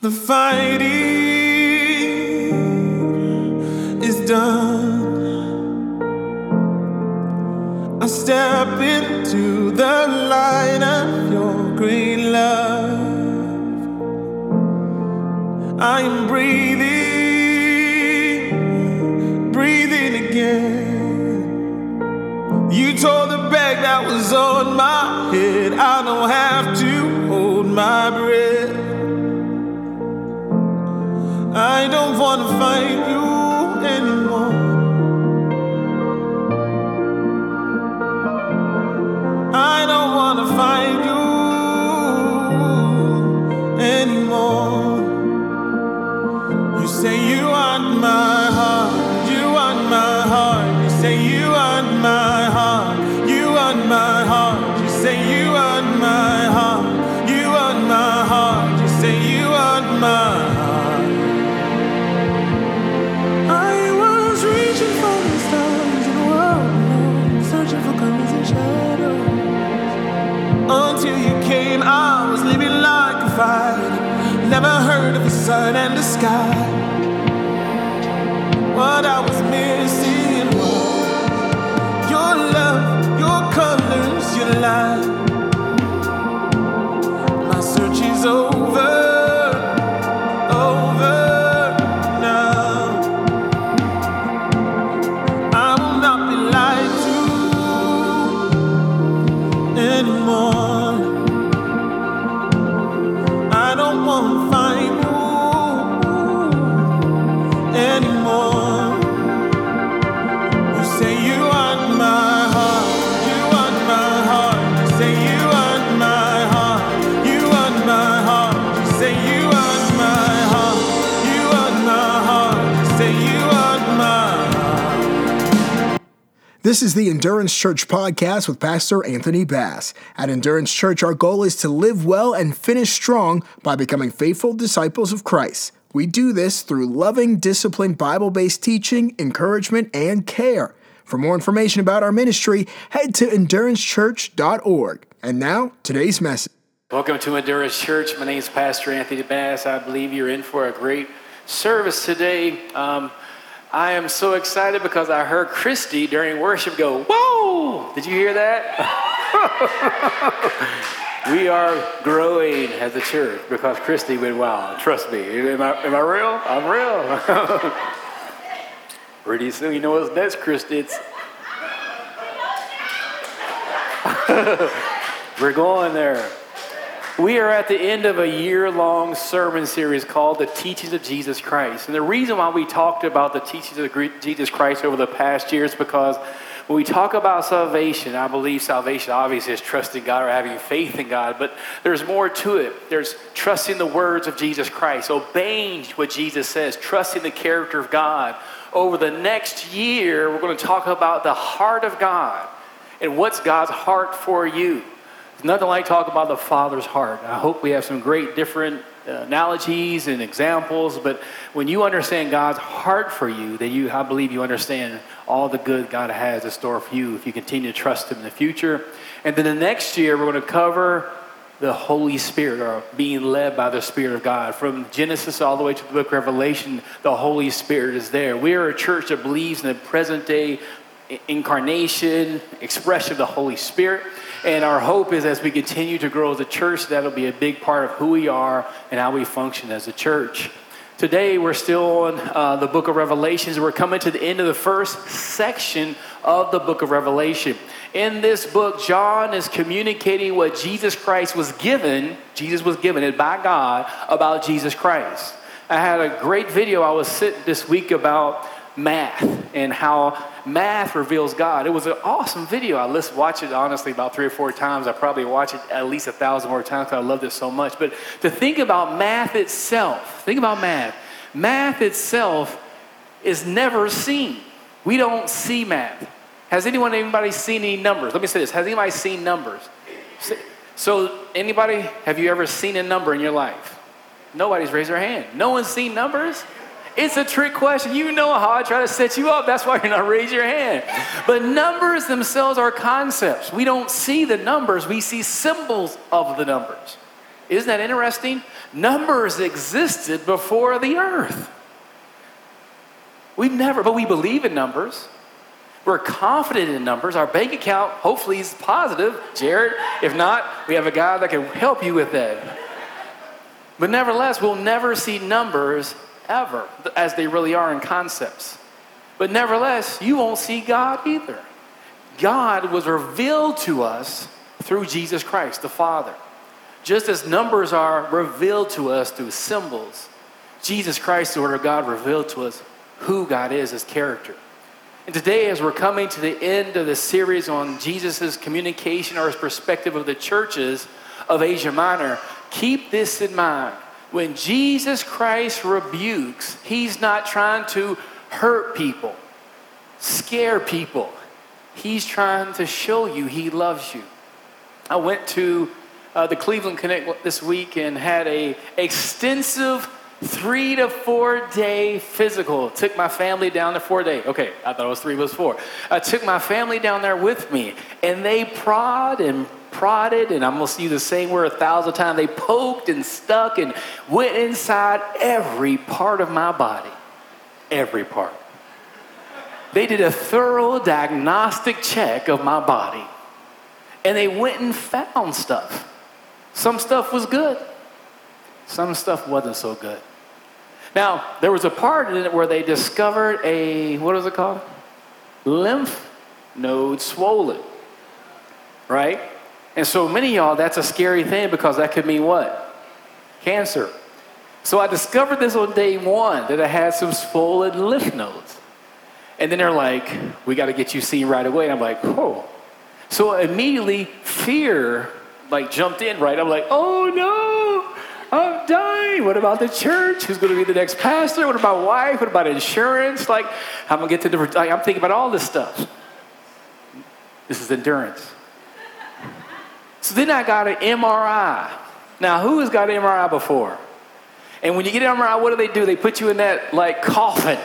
The fighting is done. I step into the light of your green love. I am breathing, breathing again. You tore the bag that was on my head. I don't have don't wanna fight you Never heard of the sun and the sky. What I was missing This is the Endurance Church podcast with Pastor Anthony Bass. At Endurance Church, our goal is to live well and finish strong by becoming faithful disciples of Christ. We do this through loving, disciplined, Bible based teaching, encouragement, and care. For more information about our ministry, head to endurancechurch.org. And now, today's message. Welcome to Endurance Church. My name is Pastor Anthony Bass. I believe you're in for a great service today. Um, I am so excited because I heard Christy during worship go, Whoa! Did you hear that? we are growing as a church because Christy went wild. Trust me. Am I, am I real? I'm real. Pretty soon, you know what's next, Christy? It's We're going there. We are at the end of a year long sermon series called The Teachings of Jesus Christ. And the reason why we talked about the teachings of Jesus Christ over the past year is because when we talk about salvation, I believe salvation obviously is trusting God or having faith in God, but there's more to it. There's trusting the words of Jesus Christ, obeying what Jesus says, trusting the character of God. Over the next year, we're going to talk about the heart of God and what's God's heart for you. Nothing like talking about the Father's heart. I hope we have some great different analogies and examples, but when you understand God's heart for you, then you, I believe you understand all the good God has in store for you if you continue to trust Him in the future. And then the next year, we're going to cover the Holy Spirit or being led by the Spirit of God. From Genesis all the way to the book of Revelation, the Holy Spirit is there. We are a church that believes in the present day incarnation, expression of the Holy Spirit. And our hope is as we continue to grow as a church, that'll be a big part of who we are and how we function as a church. Today, we're still on uh, the book of Revelations. We're coming to the end of the first section of the book of Revelation. In this book, John is communicating what Jesus Christ was given, Jesus was given it by God about Jesus Christ. I had a great video I was sitting this week about math and how math reveals God. It was an awesome video. I listened, watched it honestly about three or four times. I probably watch it at least a thousand more times because I loved it so much. But to think about math itself, think about math. Math itself is never seen. We don't see math. Has anyone, anybody seen any numbers? Let me say this. Has anybody seen numbers? So, anybody, have you ever seen a number in your life? Nobody's raised their hand. No one's seen numbers? It's a trick question. You know how I try to set you up. That's why you're not raise your hand. But numbers themselves are concepts. We don't see the numbers, we see symbols of the numbers. Isn't that interesting? Numbers existed before the earth. We've never, but we believe in numbers. We're confident in numbers. Our bank account, hopefully, is positive. Jared, if not, we have a guy that can help you with that. But nevertheless, we'll never see numbers ever as they really are in concepts. But nevertheless, you won't see God either. God was revealed to us through Jesus Christ, the Father. Just as numbers are revealed to us through symbols, Jesus Christ, the Word of God, revealed to us who God is, his character. And today, as we're coming to the end of the series on Jesus' communication or his perspective of the churches of Asia Minor, keep this in mind. When Jesus Christ rebukes, he's not trying to hurt people, scare people. He's trying to show you he loves you. I went to uh, the Cleveland Clinic this week and had a extensive three to four day physical. Took my family down to four day. Okay, I thought it was three, it was four. I took my family down there with me, and they prod and prodded, and I'm gonna see the same word a thousand times. They poked and stuck and went inside every part of my body. Every part. They did a thorough diagnostic check of my body. And they went and found stuff. Some stuff was good, some stuff wasn't so good. Now, there was a part in it where they discovered a, what is it called? Lymph node swollen, right? And so many y'all, that's a scary thing because that could mean what? Cancer. So I discovered this on day one that I had some swollen lymph nodes. And then they're like, we got to get you seen right away. And I'm like, oh. So immediately fear like jumped in, right? I'm like, oh no, I'm dying. What about the church? Who's going to be the next pastor? What about wife? What about insurance? Like, I'm going to get to the, like, I'm thinking about all this stuff. This is endurance. So then I got an MRI. Now, who has got an MRI before? And when you get an MRI, what do they do? They put you in that like coffin.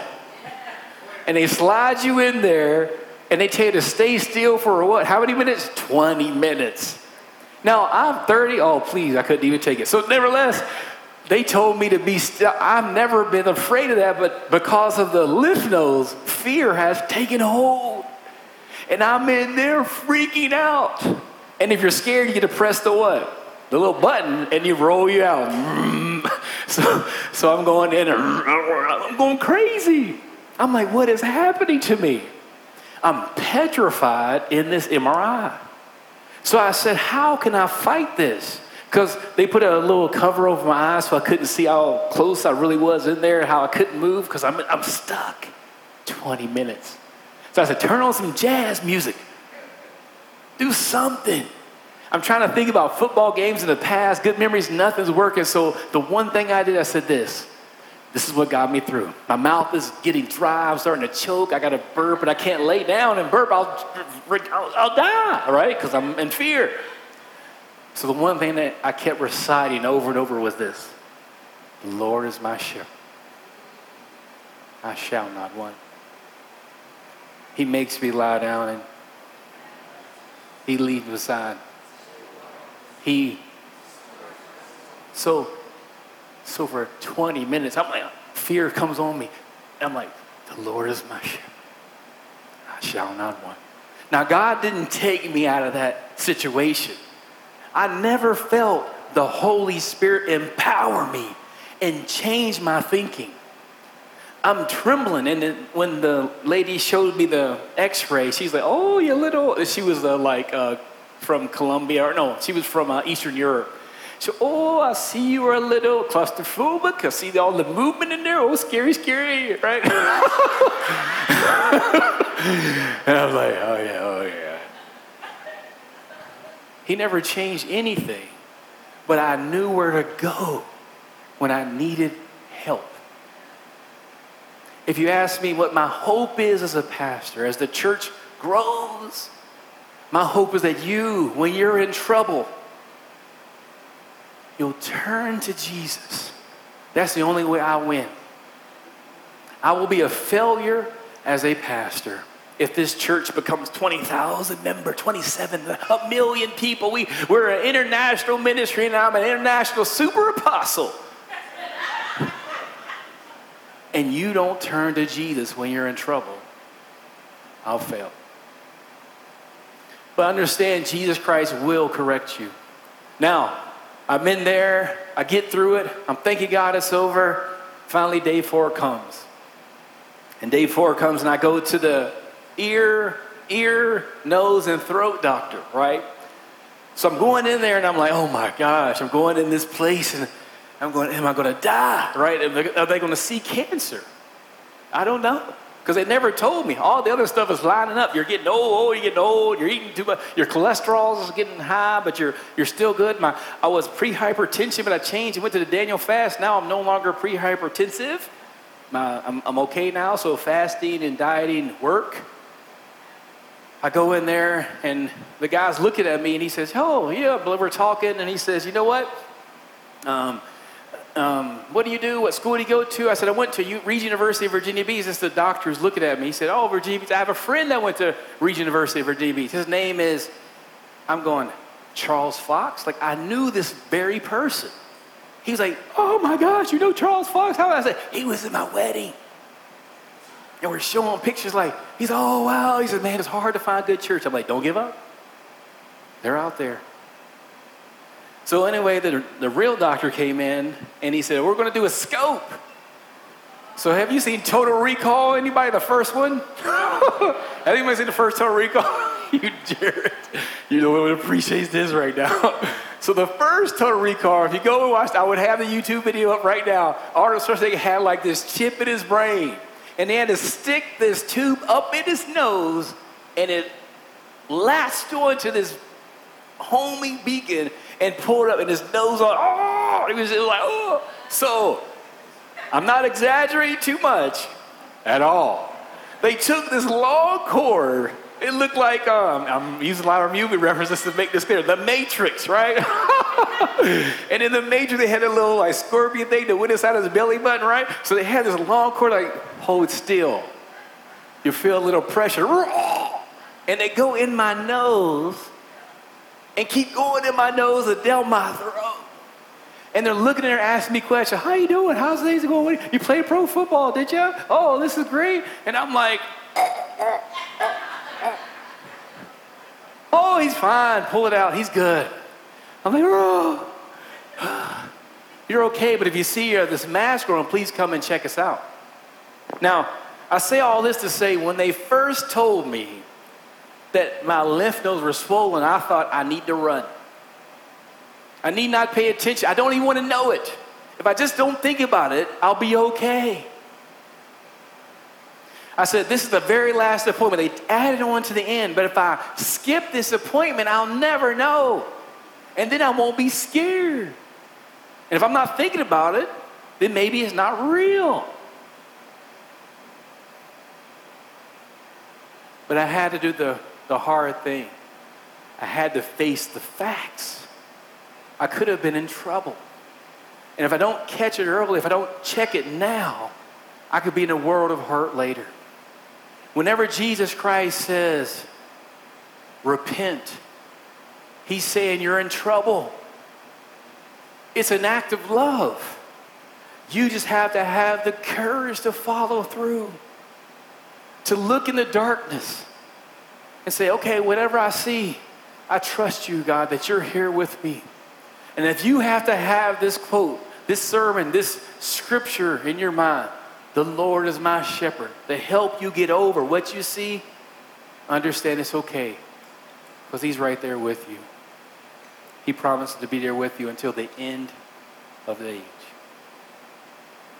And they slide you in there and they tell you to stay still for what? How many minutes? 20 minutes. Now, I'm 30. Oh, please, I couldn't even take it. So, nevertheless, they told me to be still. I've never been afraid of that, but because of the lymph nodes, fear has taken hold. And I'm in there freaking out. And if you're scared, you get to press the what? The little button, and you roll you out. So, so I'm going in, and I'm going crazy. I'm like, what is happening to me? I'm petrified in this MRI. So I said, how can I fight this? Because they put a little cover over my eyes so I couldn't see how close I really was in there, how I couldn't move, because I'm, I'm stuck 20 minutes. So I said, turn on some jazz music. Do something. I'm trying to think about football games in the past, good memories, nothing's working. So the one thing I did, I said this. This is what got me through. My mouth is getting dry. I'm starting to choke. I got to burp, but I can't lay down and burp. I'll, I'll, I'll die, right? Because I'm in fear. So the one thing that I kept reciting over and over was this The Lord is my shepherd. I shall not want. He makes me lie down and he leads beside. He. So, so for 20 minutes, I'm like, fear comes on me. I'm like, the Lord is my shepherd. I shall not want. Now, God didn't take me out of that situation. I never felt the Holy Spirit empower me and change my thinking. I'm trembling, and then when the lady showed me the X-ray, she's like, "Oh, you little." She was uh, like uh, from Colombia, or no, she was from uh, Eastern Europe. So, oh, I see you are a little claustrophobic. I see all the movement in there. Oh, scary, scary, right? and I was like, oh yeah, oh yeah. He never changed anything, but I knew where to go when I needed help. If you ask me what my hope is as a pastor, as the church grows, my hope is that you, when you're in trouble, you'll turn to Jesus. That's the only way I win. I will be a failure as a pastor if this church becomes 20,000 member, 27, a million people, we, we're an international ministry and I'm an international super apostle. And you don't turn to Jesus when you're in trouble, I'll fail. But understand, Jesus Christ will correct you. Now, I'm in there, I get through it, I'm thanking God it's over. Finally, day four comes. And day four comes, and I go to the ear, ear, nose, and throat doctor, right? So I'm going in there, and I'm like, oh my gosh, I'm going in this place, and I'm going, am I going to die, right? Are they going to see cancer? I don't know. Because they never told me. All the other stuff is lining up. You're getting old, you're getting old, you're eating too much, your cholesterol is getting high, but you're, you're still good. My, I was pre hypertensive, but I changed and went to the Daniel fast. Now I'm no longer pre hypertensive. I'm, I'm okay now, so fasting and dieting work. I go in there, and the guy's looking at me, and he says, Oh, yeah, we're talking, and he says, You know what? Um, um, what do you do? What school do you go to? I said, I went to U- Regent University of Virginia Beach. This the doctor who's looking at me. He said, Oh, Virginia Beach. I have a friend that went to Regent University of Virginia Beach. His name is, I'm going, Charles Fox. Like, I knew this very person. He was like, Oh my gosh, you know Charles Fox? How? I said, He was at my wedding. And we're showing pictures like, He's, Oh wow. He said, Man, it's hard to find good church. I'm like, Don't give up. They're out there. So anyway, the, the real doctor came in and he said, we're going to do a scope. So have you seen Total Recall? Anybody the first one? Anybody seen the first Total Recall? you Jared, you know what appreciates this right now. so the first Total Recall, if you go and watch, I would have the YouTube video up right now. Arnold Schwarzenegger had like this chip in his brain, and they had to stick this tube up in his nose, and it latched onto this homing beacon and pulled up, and his nose on. Oh, he was like, oh. So, I'm not exaggerating too much at all. They took this long cord. It looked like um, I'm using a lot of movie references to make this clear. The Matrix, right? and in the Matrix, they had a little like scorpion thing that went inside his belly button, right? So they had this long cord, like hold still. You feel a little pressure, and they go in my nose and keep going in my nose and down my throat. And they're looking at her, asking me questions. How you doing? How's things going? You played pro football, did you? Oh, this is great. And I'm like, oh, he's fine. Pull it out. He's good. I'm like, oh, you're okay. But if you see uh, this mask on, please come and check us out. Now, I say all this to say when they first told me that my lymph nodes were swollen, I thought I need to run. I need not pay attention. I don't even want to know it. If I just don't think about it, I'll be okay. I said, This is the very last appointment. They added on to the end, but if I skip this appointment, I'll never know. And then I won't be scared. And if I'm not thinking about it, then maybe it's not real. But I had to do the the hard thing. I had to face the facts. I could have been in trouble. And if I don't catch it early, if I don't check it now, I could be in a world of hurt later. Whenever Jesus Christ says, repent, he's saying you're in trouble. It's an act of love. You just have to have the courage to follow through, to look in the darkness and say, okay, whatever I see, I trust you, God, that you're here with me. And if you have to have this quote, this sermon, this scripture in your mind, the Lord is my shepherd, to help you get over what you see, understand it's okay because He's right there with you. He promised to be there with you until the end of the age.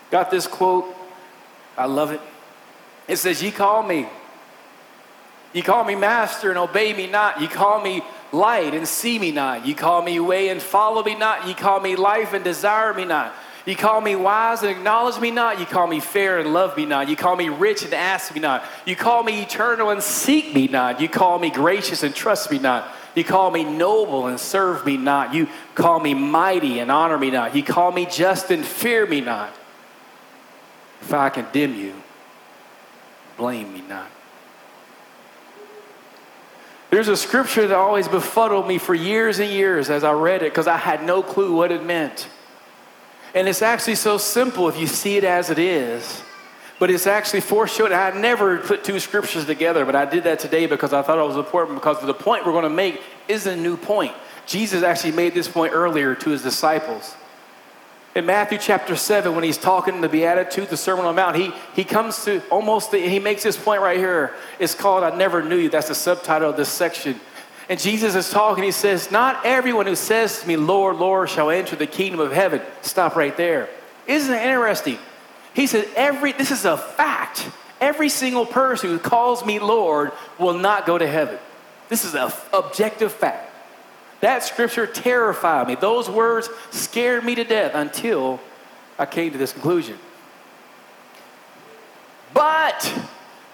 Got this quote? I love it. It says, Ye call me you call me master and obey me not. You call me light and see me not. You call me way and follow me not. You call me life and desire me not. You call me wise and acknowledge me not. You call me fair and love me not. You call me rich and ask me not. You call me eternal and seek me not. You call me gracious and trust me not. You call me noble and serve me not. You call me mighty and honor me not. You call me just and fear me not. If I condemn you, blame me not. There's a scripture that always befuddled me for years and years as I read it because I had no clue what it meant. And it's actually so simple if you see it as it is. But it's actually foreshadowing. I never put two scriptures together, but I did that today because I thought it was important because the point we're going to make is a new point. Jesus actually made this point earlier to his disciples. In Matthew chapter 7, when he's talking in the Beatitude, the Sermon on the Mount, he, he comes to almost, the, he makes this point right here. It's called I Never Knew You. That's the subtitle of this section. And Jesus is talking, he says, Not everyone who says to me, Lord, Lord, shall enter the kingdom of heaven. Stop right there. Isn't it interesting? He said, Every, this is a fact. Every single person who calls me Lord will not go to heaven. This is an objective fact. That scripture terrified me. Those words scared me to death until I came to this conclusion. But,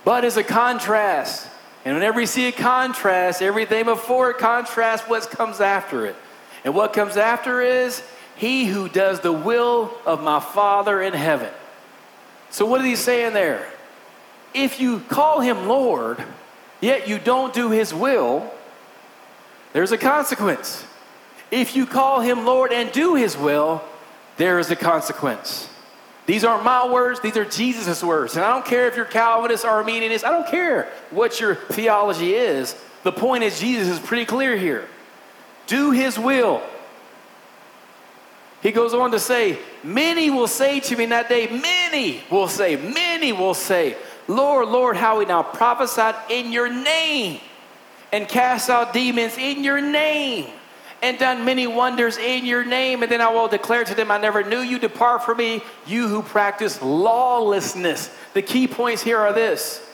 but is a contrast. And whenever you see a contrast, everything before it contrasts what comes after it. And what comes after is he who does the will of my Father in heaven. So, what is he saying there? If you call him Lord, yet you don't do his will, there's a consequence. If you call him Lord and do his will, there is a consequence. These aren't my words, these are Jesus' words. And I don't care if you're Calvinist or Arminianist, I don't care what your theology is. The point is, Jesus is pretty clear here. Do his will. He goes on to say, Many will say to me in that day, many will say, many will say, Lord, Lord, how we now prophesied in your name and cast out demons in your name and done many wonders in your name. And then I will declare to them, I never knew you. Depart from me, you who practice lawlessness. The key points here are this.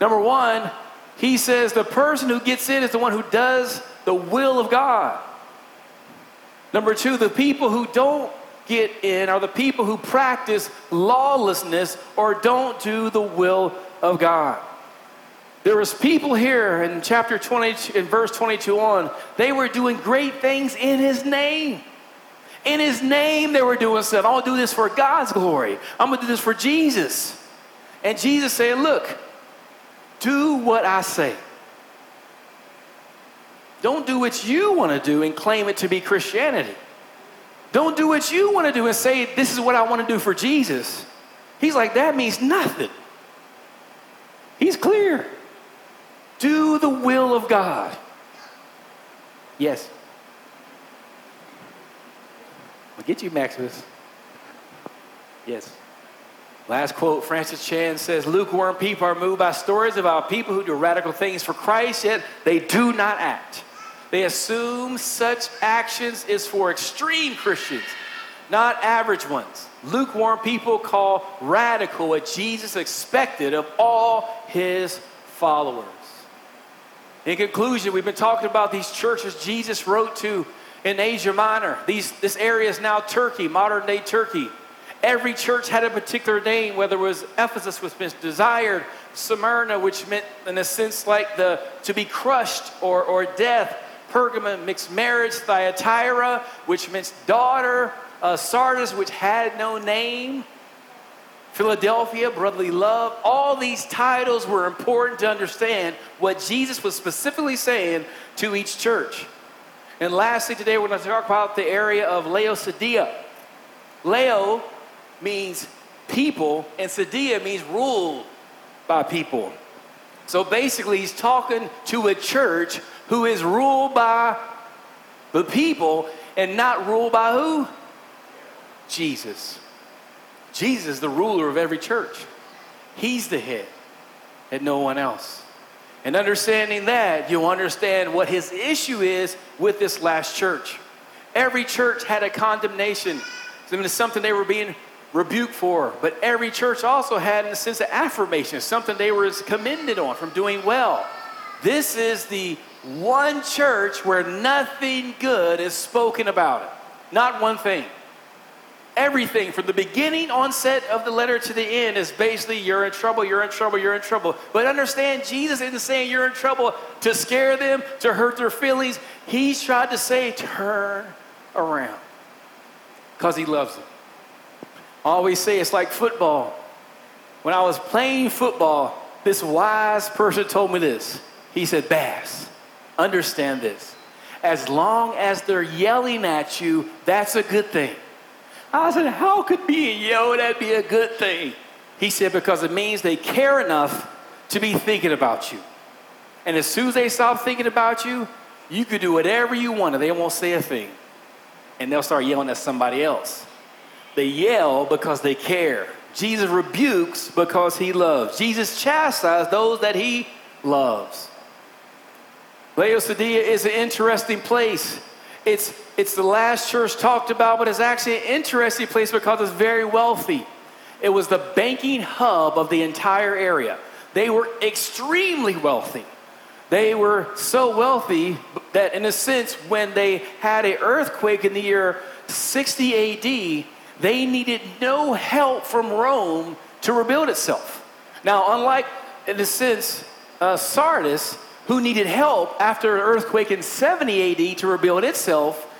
Number one, he says the person who gets in is the one who does the will of God. Number two, the people who don't get in are the people who practice lawlessness or don't do the will of God. There was people here in chapter 20, in verse 22 on, they were doing great things in his name. In his name, they were doing stuff. I'm gonna do this for God's glory. I'm gonna do this for Jesus. And Jesus said, Look, do what I say. Don't do what you wanna do and claim it to be Christianity. Don't do what you wanna do and say, This is what I wanna do for Jesus. He's like, That means nothing. He's clear. Do the will of God. Yes. I'll get you, Maximus. Yes. Last quote Francis Chan says Lukewarm people are moved by stories about people who do radical things for Christ, yet they do not act. They assume such actions is for extreme Christians, not average ones. Lukewarm people call radical what Jesus expected of all his followers. In conclusion, we've been talking about these churches Jesus wrote to in Asia Minor. These, this area is now Turkey, modern day Turkey. Every church had a particular name, whether it was Ephesus, which meant desired, Smyrna, which meant, in a sense, like the to be crushed or, or death, Pergamum, mixed marriage, Thyatira, which meant daughter, uh, Sardis, which had no name, Philadelphia, brotherly love, all these titles were important to understand what Jesus was specifically saying to each church. And lastly, today we're going to talk about the area of Laodicea. Leo means people, and Cedea means ruled by people. So basically, he's talking to a church who is ruled by the people and not ruled by who? Jesus. Jesus the ruler of every church. He's the head and no one else. And understanding that, you'll understand what his issue is with this last church. Every church had a condemnation. It's something they were being rebuked for. But every church also had, in a sense, of affirmation, something they were commended on from doing well. This is the one church where nothing good is spoken about it. Not one thing. Everything from the beginning onset of the letter to the end is basically you're in trouble, you're in trouble, you're in trouble. But understand, Jesus isn't saying you're in trouble to scare them, to hurt their feelings. He's tried to say, turn around because he loves them. I always say it's like football. When I was playing football, this wise person told me this. He said, Bass, understand this. As long as they're yelling at you, that's a good thing. I said, How could being yelled at be a good thing? He said, Because it means they care enough to be thinking about you. And as soon as they stop thinking about you, you could do whatever you want and they won't say a thing. And they'll start yelling at somebody else. They yell because they care. Jesus rebukes because he loves. Jesus chastises those that he loves. Laodicea is an interesting place. It's, it's the last church talked about, but it's actually an interesting place because it's very wealthy. It was the banking hub of the entire area. They were extremely wealthy. They were so wealthy that, in a sense, when they had an earthquake in the year 60 AD, they needed no help from Rome to rebuild itself. Now, unlike, in a sense, uh, Sardis, who needed help after an earthquake in 70 AD to rebuild itself,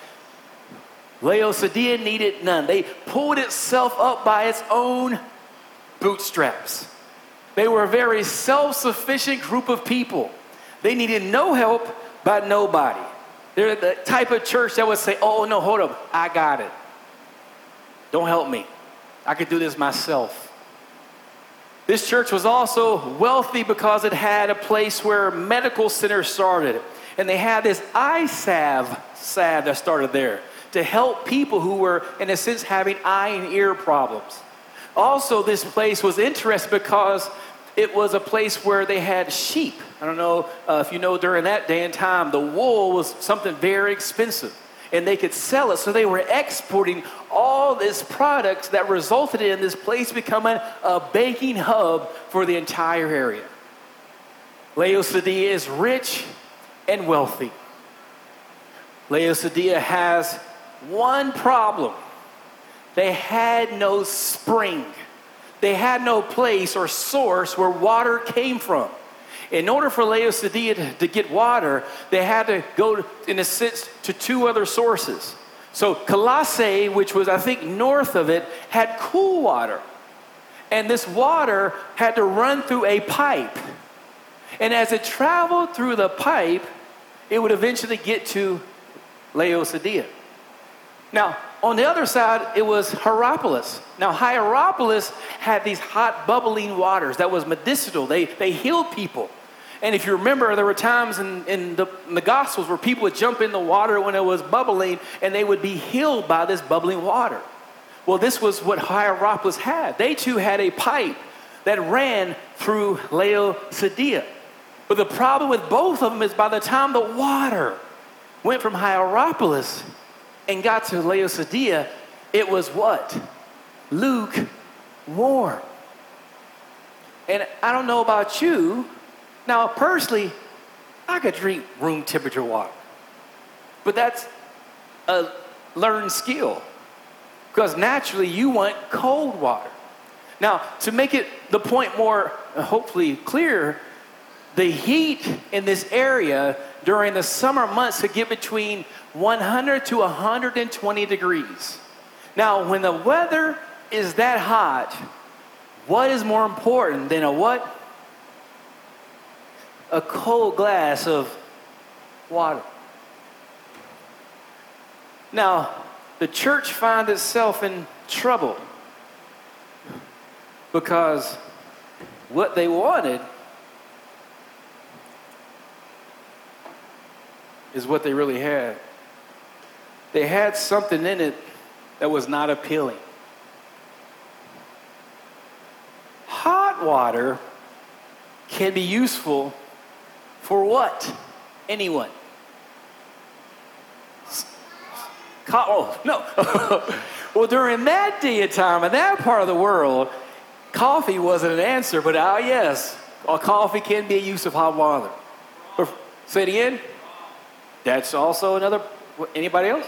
Laodicea needed none. They pulled itself up by its own bootstraps. They were a very self sufficient group of people. They needed no help by nobody. They're the type of church that would say, Oh, no, hold up, I got it. Don't help me. I could do this myself. This church was also wealthy because it had a place where a medical centers started. And they had this eye salve, salve that started there to help people who were, in a sense, having eye and ear problems. Also, this place was interesting because it was a place where they had sheep. I don't know uh, if you know during that day and time, the wool was something very expensive and they could sell it. So they were exporting all this product that resulted in this place becoming a baking hub for the entire area. Laodicea is rich and wealthy. Laodicea has one problem. They had no spring. They had no place or source where water came from. In order for Laodicea to, to get water, they had to go, in a sense, to two other sources. So Colossae, which was, I think, north of it, had cool water. And this water had to run through a pipe. And as it traveled through the pipe, it would eventually get to Laodicea. Now, on the other side, it was Hierapolis. Now, Hierapolis had these hot, bubbling waters that was medicinal. They, they healed people. And if you remember, there were times in, in, the, in the Gospels where people would jump in the water when it was bubbling and they would be healed by this bubbling water. Well, this was what Hierapolis had. They too had a pipe that ran through Laodicea. But the problem with both of them is by the time the water went from Hierapolis and got to Laodicea, it was what? Lukewarm. And I don't know about you, now, personally, I could drink room temperature water, but that's a learned skill because naturally you want cold water. Now, to make it the point more uh, hopefully clear, the heat in this area during the summer months could get between 100 to 120 degrees. Now, when the weather is that hot, what is more important than a what? a cold glass of water. Now, the church finds itself in trouble because what they wanted is what they really had. They had something in it that was not appealing. Hot water can be useful for what? Anyone? Oh, no. well, during that day of time in that part of the world, coffee wasn't an answer, but ah, yes, a coffee can be a use of hot water. Say it again. That's also another. Anybody else?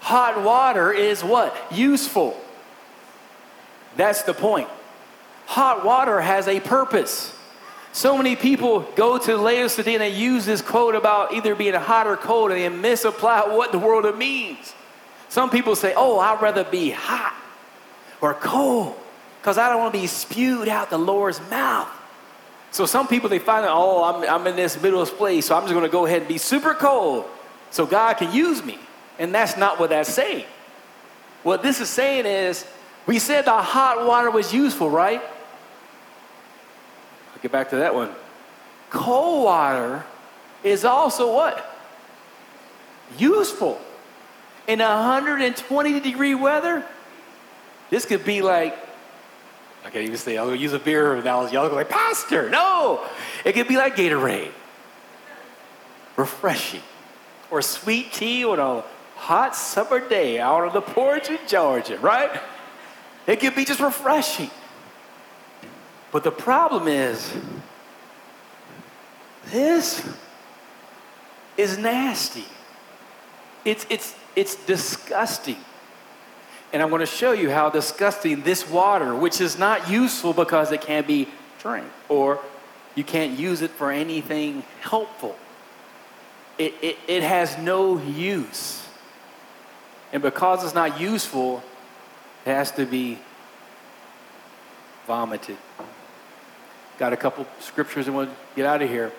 Hot water is what? Useful. That's the point. Hot water has a purpose. So many people go to Laodicea and they use this quote about either being hot or cold and they misapply what the world it means. Some people say, oh, I'd rather be hot or cold because I don't want to be spewed out the Lord's mouth. So some people they find out, oh, I'm, I'm in this middle of place, so I'm just going to go ahead and be super cold so God can use me. And that's not what that's saying. What this is saying is, we said the hot water was useful, right? I'll get back to that one. Cold water is also what? Useful. In 120 degree weather, this could be like, I can't even say, I'll use a beer analogy. Y'all go like, Pastor, no. It could be like Gatorade. Refreshing. Or sweet tea on a hot summer day out on the porch in Georgia, right? It could be just refreshing. But the problem is, this is nasty. It's, it's, it's disgusting. And I'm going to show you how disgusting this water, which is not useful because it can't be drank or you can't use it for anything helpful. It, it, it has no use. And because it's not useful, it has to be vomited. Got a couple scriptures and we'll get out of here.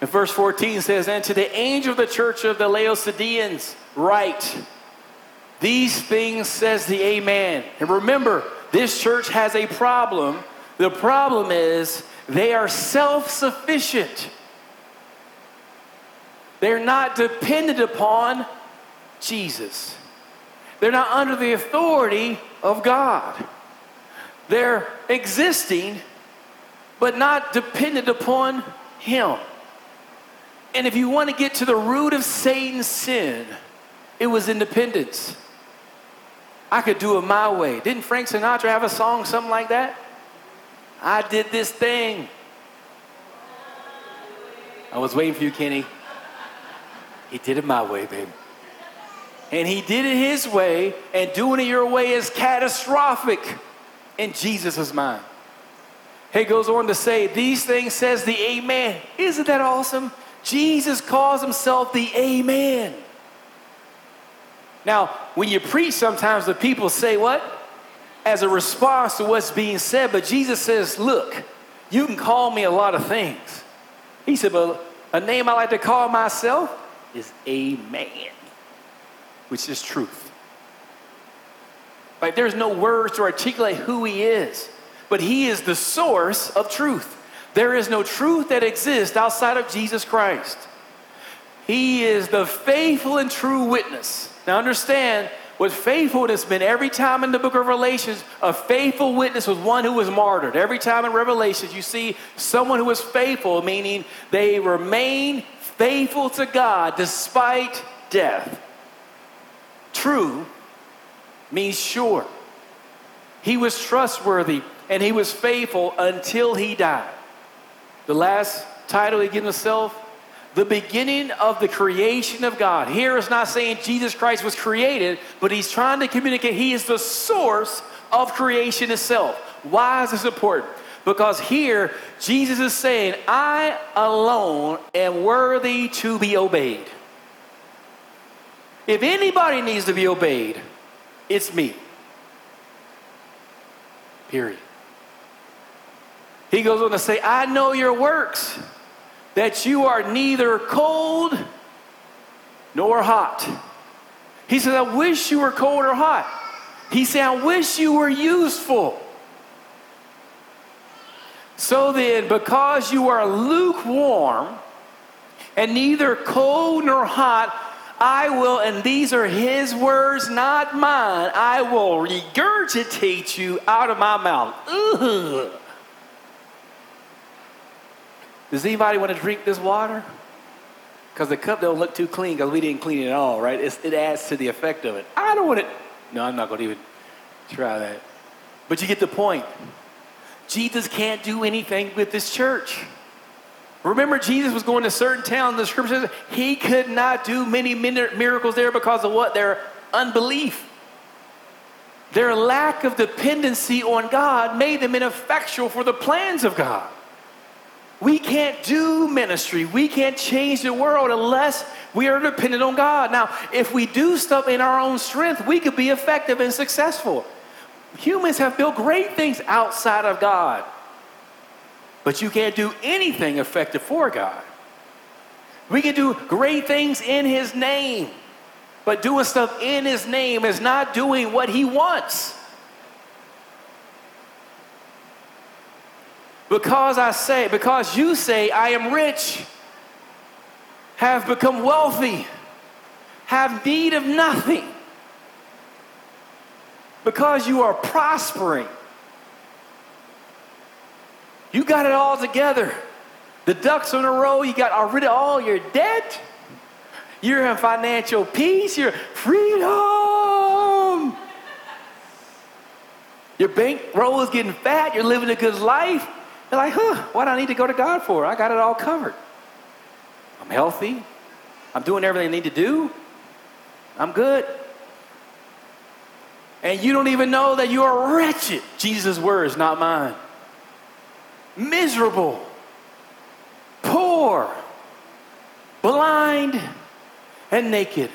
And verse 14 says, And to the angel of the church of the Laodiceans, write, These things says the Amen. And remember, this church has a problem. The problem is they are self sufficient, they're not dependent upon Jesus, they're not under the authority of God. They're existing, but not dependent upon Him. And if you want to get to the root of Satan's sin, it was independence. I could do it my way. Didn't Frank Sinatra have a song, something like that? I did this thing. I was waiting for you, Kenny. He did it my way, baby. And he did it his way, and doing it your way is catastrophic in Jesus' mind. He goes on to say, These things says the Amen. Isn't that awesome? Jesus calls himself the Amen. Now, when you preach, sometimes the people say what? As a response to what's being said, but Jesus says, Look, you can call me a lot of things. He said, But a name I like to call myself is Amen, which is truth. Like there's no words to articulate who he is, but he is the source of truth. There is no truth that exists outside of Jesus Christ. He is the faithful and true witness. Now understand what faithfulness meant every time in the book of Revelations, a faithful witness was one who was martyred. Every time in Revelations, you see someone who was faithful, meaning they remain faithful to God despite death. True means sure. He was trustworthy and he was faithful until he died. The last title he gave himself, the beginning of the creation of God. Here is not saying Jesus Christ was created, but he's trying to communicate he is the source of creation itself. Why is this important? Because here Jesus is saying, I alone am worthy to be obeyed. If anybody needs to be obeyed, it's me. Period. He goes on to say, I know your works, that you are neither cold nor hot. He says, I wish you were cold or hot. He said, I wish you were useful. So then, because you are lukewarm and neither cold nor hot, I will, and these are his words, not mine, I will regurgitate you out of my mouth. Ugh. Does anybody want to drink this water? Because the cup don't look too clean because we didn't clean it at all, right? It's, it adds to the effect of it. I don't want it. No, I'm not going to even try that. But you get the point. Jesus can't do anything with this church. Remember, Jesus was going to certain towns. The scripture says he could not do many miracles there because of what? Their unbelief. Their lack of dependency on God made them ineffectual for the plans of God. We can't do ministry. We can't change the world unless we are dependent on God. Now, if we do stuff in our own strength, we could be effective and successful. Humans have built great things outside of God. but you can't do anything effective for God. We can do great things in His name, but doing stuff in His name is not doing what He wants. Because I say, because you say, I am rich, have become wealthy, have need of nothing, because you are prospering, you got it all together. The ducks in a row, you got rid of all your debt. You're in financial peace, you're freedom. Your bankroll is getting fat, you're living a good life. They're like, huh, what do I need to go to God for? I got it all covered. I'm healthy. I'm doing everything I need to do. I'm good. And you don't even know that you are wretched. Jesus' words, not mine. Miserable, poor, blind, and naked.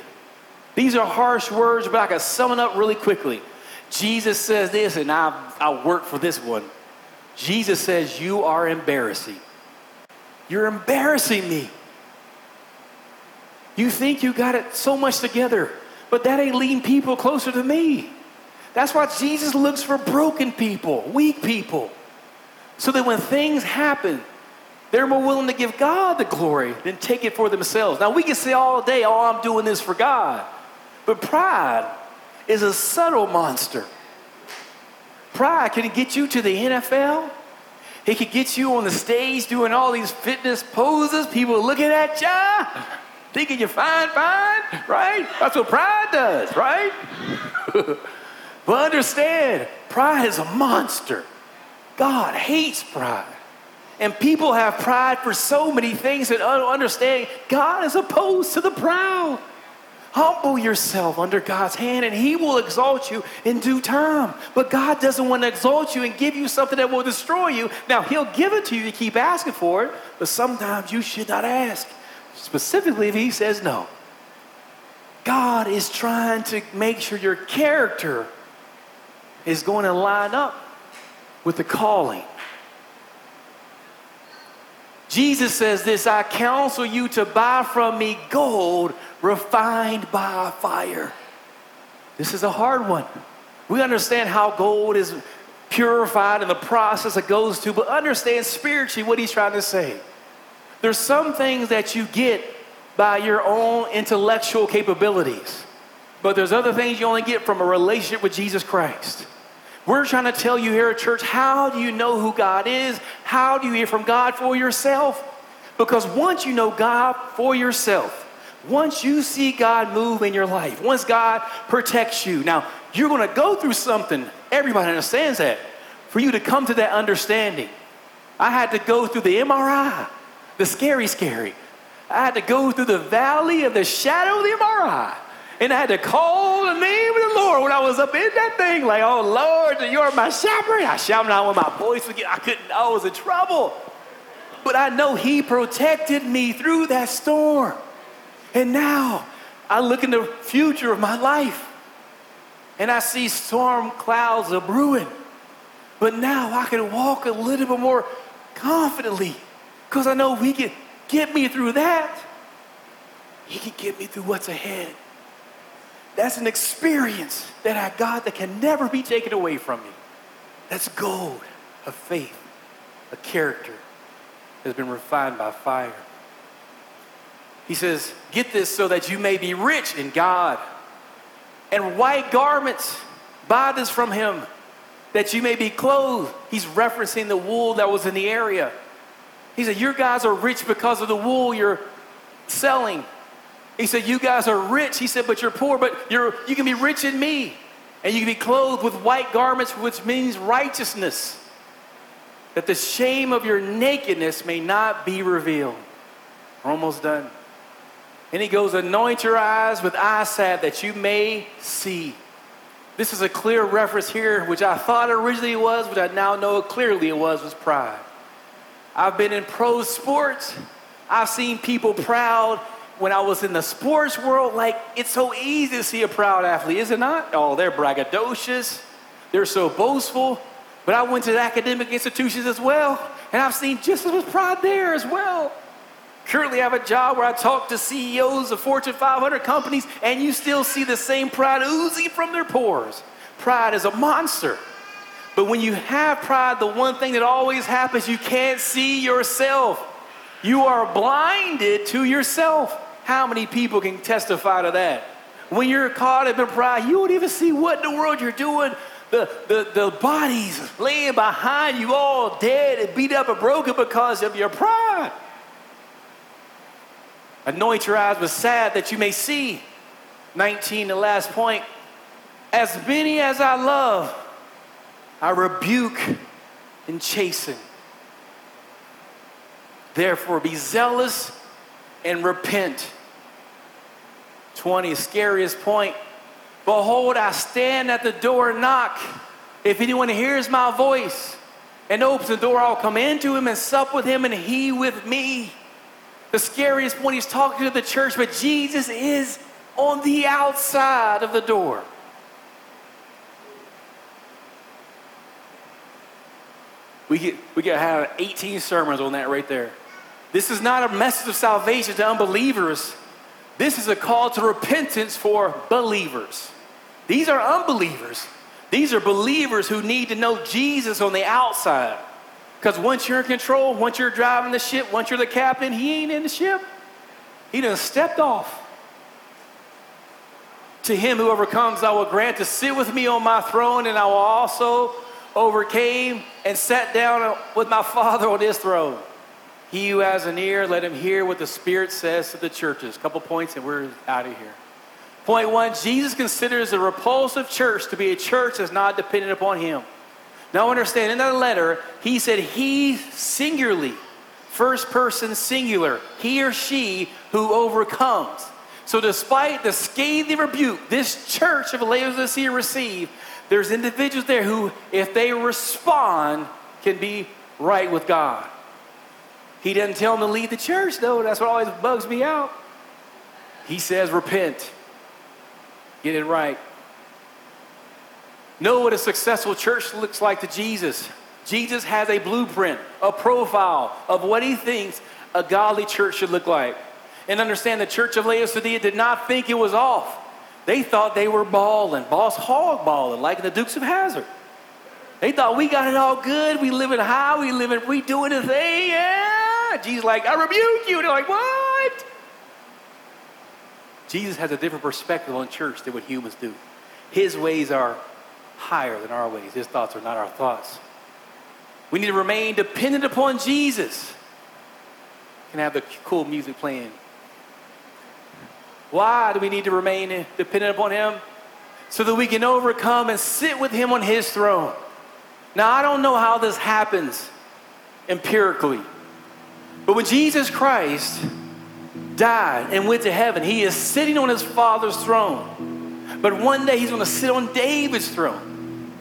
These are harsh words, but I can sum it up really quickly. Jesus says this, and I, I work for this one. Jesus says, You are embarrassing. You're embarrassing me. You think you got it so much together, but that ain't leading people closer to me. That's why Jesus looks for broken people, weak people, so that when things happen, they're more willing to give God the glory than take it for themselves. Now, we can say all day, oh, I'm doing this for God. But pride is a subtle monster. Pride can get you to the NFL. It can get you on the stage doing all these fitness poses. People looking at you, thinking you're fine, fine, right? That's what pride does, right? but understand, pride is a monster. God hates pride. And people have pride for so many things that understand God is opposed to the proud. Humble yourself under God's hand and He will exalt you in due time. But God doesn't want to exalt you and give you something that will destroy you. Now, He'll give it to you to keep asking for it, but sometimes you should not ask, specifically if He says no. God is trying to make sure your character is going to line up with the calling. Jesus says this I counsel you to buy from me gold refined by fire. This is a hard one. We understand how gold is purified and the process it goes to, but understand spiritually what he's trying to say. There's some things that you get by your own intellectual capabilities, but there's other things you only get from a relationship with Jesus Christ. We're trying to tell you here at church how do you know who God is? How do you hear from God for yourself? Because once you know God for yourself, once you see God move in your life, once God protects you, now you're going to go through something. Everybody understands that. For you to come to that understanding, I had to go through the MRI, the scary, scary. I had to go through the valley of the shadow of the MRI. And I had to call the name of the When I was up in that thing, like, oh Lord, you're my shepherd. I shouted out when my voice would get, I couldn't, I was in trouble. But I know He protected me through that storm. And now I look in the future of my life and I see storm clouds are brewing. But now I can walk a little bit more confidently because I know He can get me through that. He can get me through what's ahead. That's an experience that I got that can never be taken away from me. That's gold of faith, a character has been refined by fire. He says, Get this so that you may be rich in God. And white garments, buy this from him, that you may be clothed. He's referencing the wool that was in the area. He said, Your guys are rich because of the wool you're selling. He said, You guys are rich. He said, But you're poor, but you're, you can be rich in me. And you can be clothed with white garments, which means righteousness, that the shame of your nakedness may not be revealed. We're almost done. And he goes, Anoint your eyes with eye salve that you may see. This is a clear reference here, which I thought originally it was, which I now know clearly it was, was pride. I've been in pro sports. I've seen people proud when I was in the sports world, like it's so easy to see a proud athlete, is it not? Oh, they're braggadocious, they're so boastful. But I went to academic institutions as well, and I've seen just as much pride there as well. Currently, I have a job where I talk to CEOs of Fortune 500 companies, and you still see the same pride oozing from their pores. Pride is a monster. But when you have pride, the one thing that always happens, you can't see yourself. You are blinded to yourself. How many people can testify to that? When you're caught up in pride, you don't even see what in the world you're doing. The, the, the bodies laying behind you all dead and beat up and broken because of your pride. Anoint your eyes with sad that you may see. 19, the last point. As many as I love, I rebuke and chasten. Therefore, be zealous and repent. 20, scariest point. Behold, I stand at the door and knock. If anyone hears my voice and opens the door, I'll come into him and sup with him and he with me. The scariest point, he's talking to the church, but Jesus is on the outside of the door. We get, we get have 18 sermons on that right there. This is not a message of salvation to unbelievers. This is a call to repentance for believers. These are unbelievers. These are believers who need to know Jesus on the outside. Because once you're in control, once you're driving the ship, once you're the captain, he ain't in the ship. He done stepped off. To him who overcomes, I will grant to sit with me on my throne, and I will also overcame and sat down with my Father on his throne. He who has an ear, let him hear what the Spirit says to the churches. A couple points, and we're out of here. Point one Jesus considers a repulsive church to be a church that's not dependent upon him. Now, understand, in that letter, he said he singularly, first person singular, he or she who overcomes. So, despite the scathing rebuke this church of Laodicea received, there's individuals there who, if they respond, can be right with God. He doesn't tell them to leave the church, though. That's what always bugs me out. He says, repent, get it right. Know what a successful church looks like to Jesus. Jesus has a blueprint, a profile of what he thinks a godly church should look like. And understand the church of Laodicea did not think it was off. They thought they were balling, Boss Hogg balling, like the Dukes of Hazzard. They thought we got it all good. We living high. We living. We doing the thing. Yeah. Jesus like, I rebuke you. They're like, what? Jesus has a different perspective on church than what humans do. His ways are higher than our ways. His thoughts are not our thoughts. We need to remain dependent upon Jesus. Can have the cool music playing. Why do we need to remain dependent upon Him? So that we can overcome and sit with Him on His throne. Now, I don't know how this happens empirically, but when Jesus Christ died and went to heaven, He is sitting on His Father's throne. But one day He's going to sit on David's throne.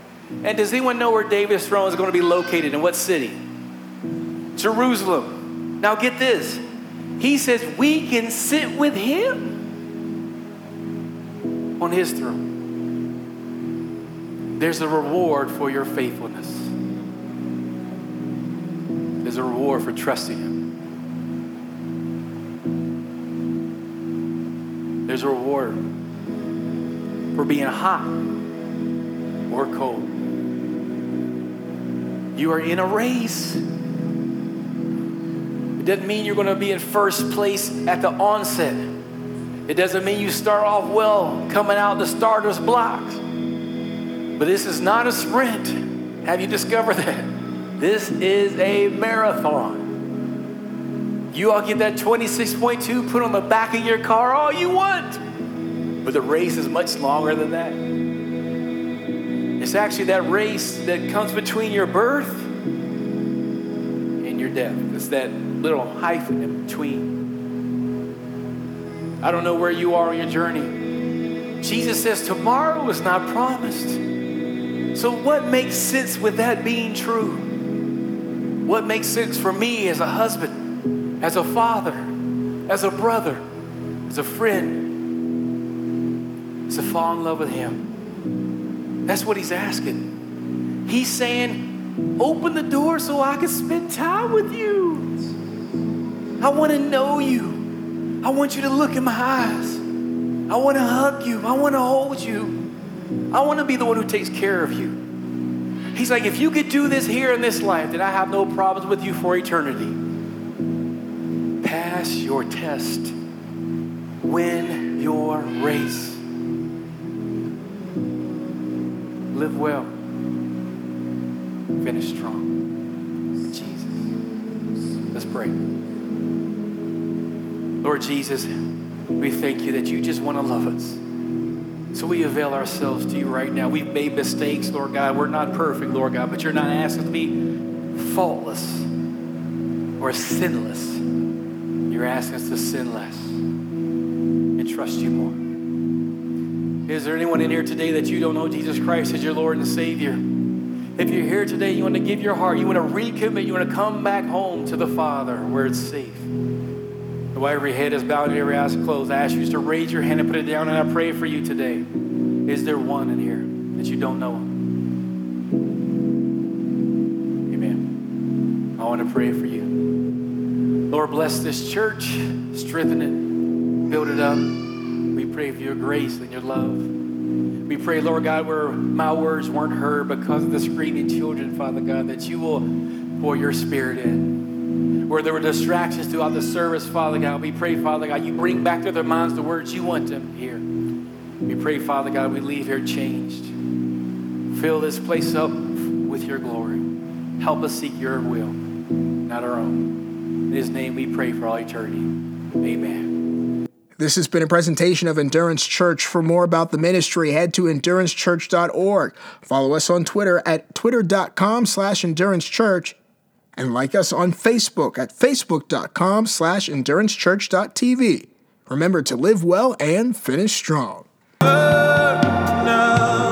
And does anyone know where David's throne is going to be located? In what city? Jerusalem. Now, get this. He says we can sit with Him on his throne. There's a reward for your faithfulness. There's a reward for trusting him. There's a reward for being hot or cold. You are in a race. It doesn't mean you're going to be in first place at the onset. It doesn't mean you start off well coming out the starter's blocks. But this is not a sprint. Have you discovered that? This is a marathon. You all get that 26.2 put on the back of your car all you want. But the race is much longer than that. It's actually that race that comes between your birth and your death. It's that little hyphen in between. I don't know where you are on your journey. Jesus says tomorrow is not promised. So, what makes sense with that being true? What makes sense for me as a husband, as a father, as a brother, as a friend, is to fall in love with Him. That's what He's asking. He's saying, Open the door so I can spend time with you. I want to know you. I want you to look in my eyes. I want to hug you. I want to hold you. I want to be the one who takes care of you. He's like, if you could do this here in this life, then I have no problems with you for eternity. Pass your test. Win your race. Live well. Finish strong. Jesus. Let's pray. Lord Jesus, we thank you that you just want to love us. So we avail ourselves to you right now. We've made mistakes, Lord God. We're not perfect, Lord God, but you're not asking to be faultless or sinless. You're asking us to sin less and trust you more. Is there anyone in here today that you don't know Jesus Christ as your Lord and Savior? If you're here today, you want to give your heart, you want to recommit, you want to come back home to the Father where it's safe. While every head is bowed and every eyes closed, I ask you to raise your hand and put it down, and I pray for you today. Is there one in here that you don't know? Amen. I want to pray for you. Lord, bless this church, strengthen it, build it up. We pray for your grace and your love. We pray, Lord God, where my words weren't heard because of the screaming children, Father God, that you will pour your spirit in where there were distractions throughout the service, Father God. We pray, Father God, you bring back to their minds the words you want them to hear. We pray, Father God, we leave here changed. Fill this place up with your glory. Help us seek your will, not our own. In his name we pray for all eternity. Amen. This has been a presentation of Endurance Church. For more about the ministry, head to endurancechurch.org. Follow us on Twitter at twitter.com slash endurancechurch and like us on Facebook at facebook.com slash endurancechurch.tv. Remember to live well and finish strong. I